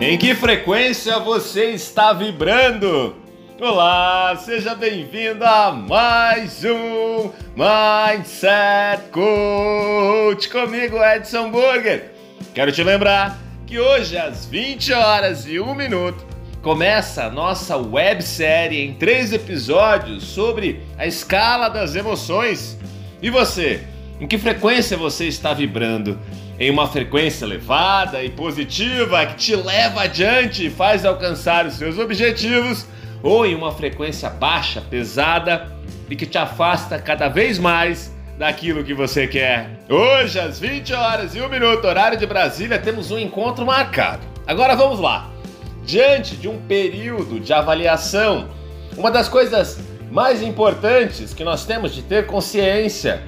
Em que frequência você está vibrando? Olá, seja bem-vindo a mais um Mindset Coach comigo, Edson Burger. Quero te lembrar que hoje às 20 horas e 1 minuto começa a nossa websérie em três episódios sobre a escala das emoções. E você? Em que frequência você está vibrando? Em uma frequência elevada e positiva que te leva adiante e faz alcançar os seus objetivos? Ou em uma frequência baixa, pesada e que te afasta cada vez mais daquilo que você quer? Hoje, às 20 horas e 1 minuto, horário de Brasília, temos um encontro marcado. Agora vamos lá. Diante de um período de avaliação, uma das coisas mais importantes que nós temos de ter consciência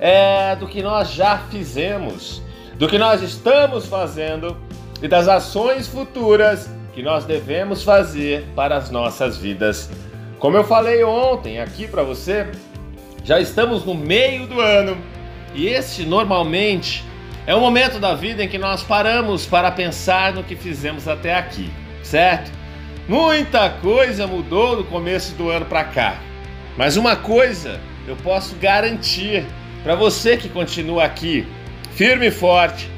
é do que nós já fizemos, do que nós estamos fazendo e das ações futuras que nós devemos fazer para as nossas vidas. Como eu falei ontem aqui para você, já estamos no meio do ano e este normalmente é o momento da vida em que nós paramos para pensar no que fizemos até aqui, certo? Muita coisa mudou do começo do ano para cá, mas uma coisa eu posso garantir para você que continua aqui, firme e forte,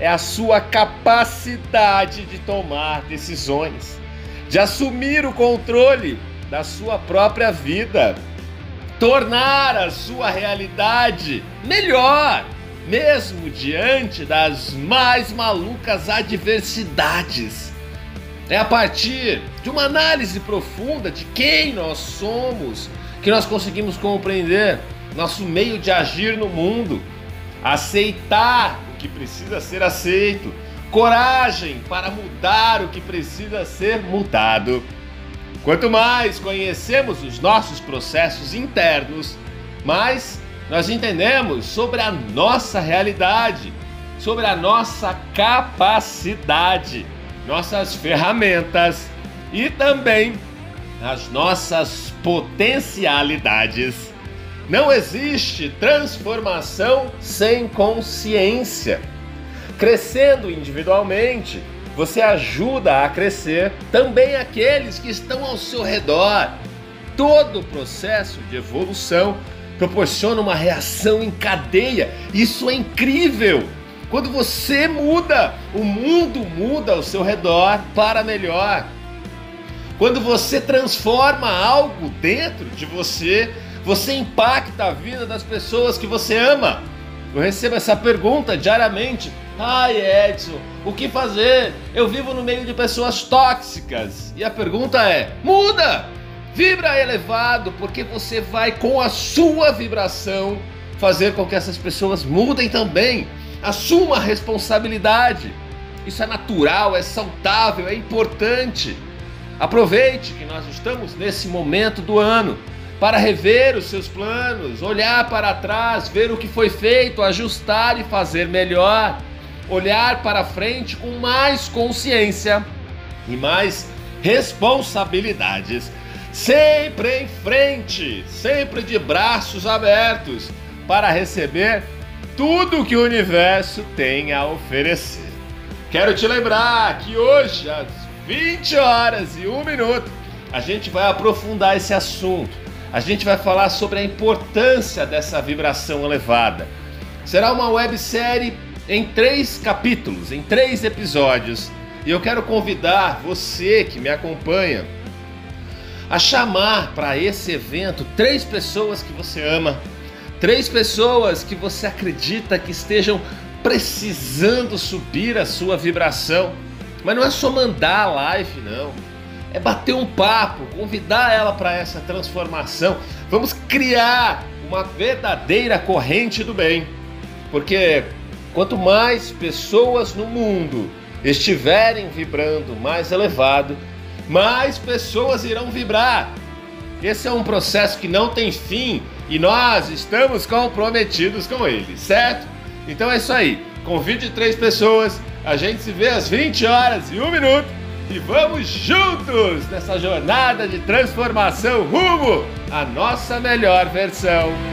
é a sua capacidade de tomar decisões, de assumir o controle da sua própria vida, tornar a sua realidade melhor, mesmo diante das mais malucas adversidades. É a partir de uma análise profunda de quem nós somos que nós conseguimos compreender nosso meio de agir no mundo, aceitar o que precisa ser aceito, coragem para mudar o que precisa ser mudado. Quanto mais conhecemos os nossos processos internos, mais nós entendemos sobre a nossa realidade, sobre a nossa capacidade, nossas ferramentas e também as nossas potencialidades. Não existe transformação sem consciência. Crescendo individualmente, você ajuda a crescer também aqueles que estão ao seu redor. Todo o processo de evolução proporciona uma reação em cadeia. Isso é incrível! Quando você muda, o mundo muda ao seu redor para melhor. Quando você transforma algo dentro de você, você impacta a vida das pessoas que você ama? Eu recebo essa pergunta diariamente. Ai, Edson, o que fazer? Eu vivo no meio de pessoas tóxicas. E a pergunta é: muda! Vibra elevado, porque você vai com a sua vibração fazer com que essas pessoas mudem também. Assuma a responsabilidade. Isso é natural, é saudável, é importante. Aproveite que nós estamos nesse momento do ano para rever os seus planos, olhar para trás, ver o que foi feito, ajustar e fazer melhor, olhar para frente com mais consciência e mais responsabilidades. Sempre em frente, sempre de braços abertos para receber tudo que o universo tem a oferecer. Quero te lembrar que hoje, às 20 horas e 1 minuto, a gente vai aprofundar esse assunto a gente vai falar sobre a importância dessa vibração elevada. Será uma websérie em três capítulos, em três episódios. E eu quero convidar você que me acompanha a chamar para esse evento três pessoas que você ama, três pessoas que você acredita que estejam precisando subir a sua vibração. Mas não é só mandar a live, não é bater um papo, convidar ela para essa transformação. Vamos criar uma verdadeira corrente do bem. Porque quanto mais pessoas no mundo estiverem vibrando mais elevado, mais pessoas irão vibrar. Esse é um processo que não tem fim e nós estamos comprometidos com ele, certo? Então é isso aí. Convide três pessoas. A gente se vê às 20 horas e um minuto e vamos juntos nessa jornada de transformação rumo à nossa melhor versão.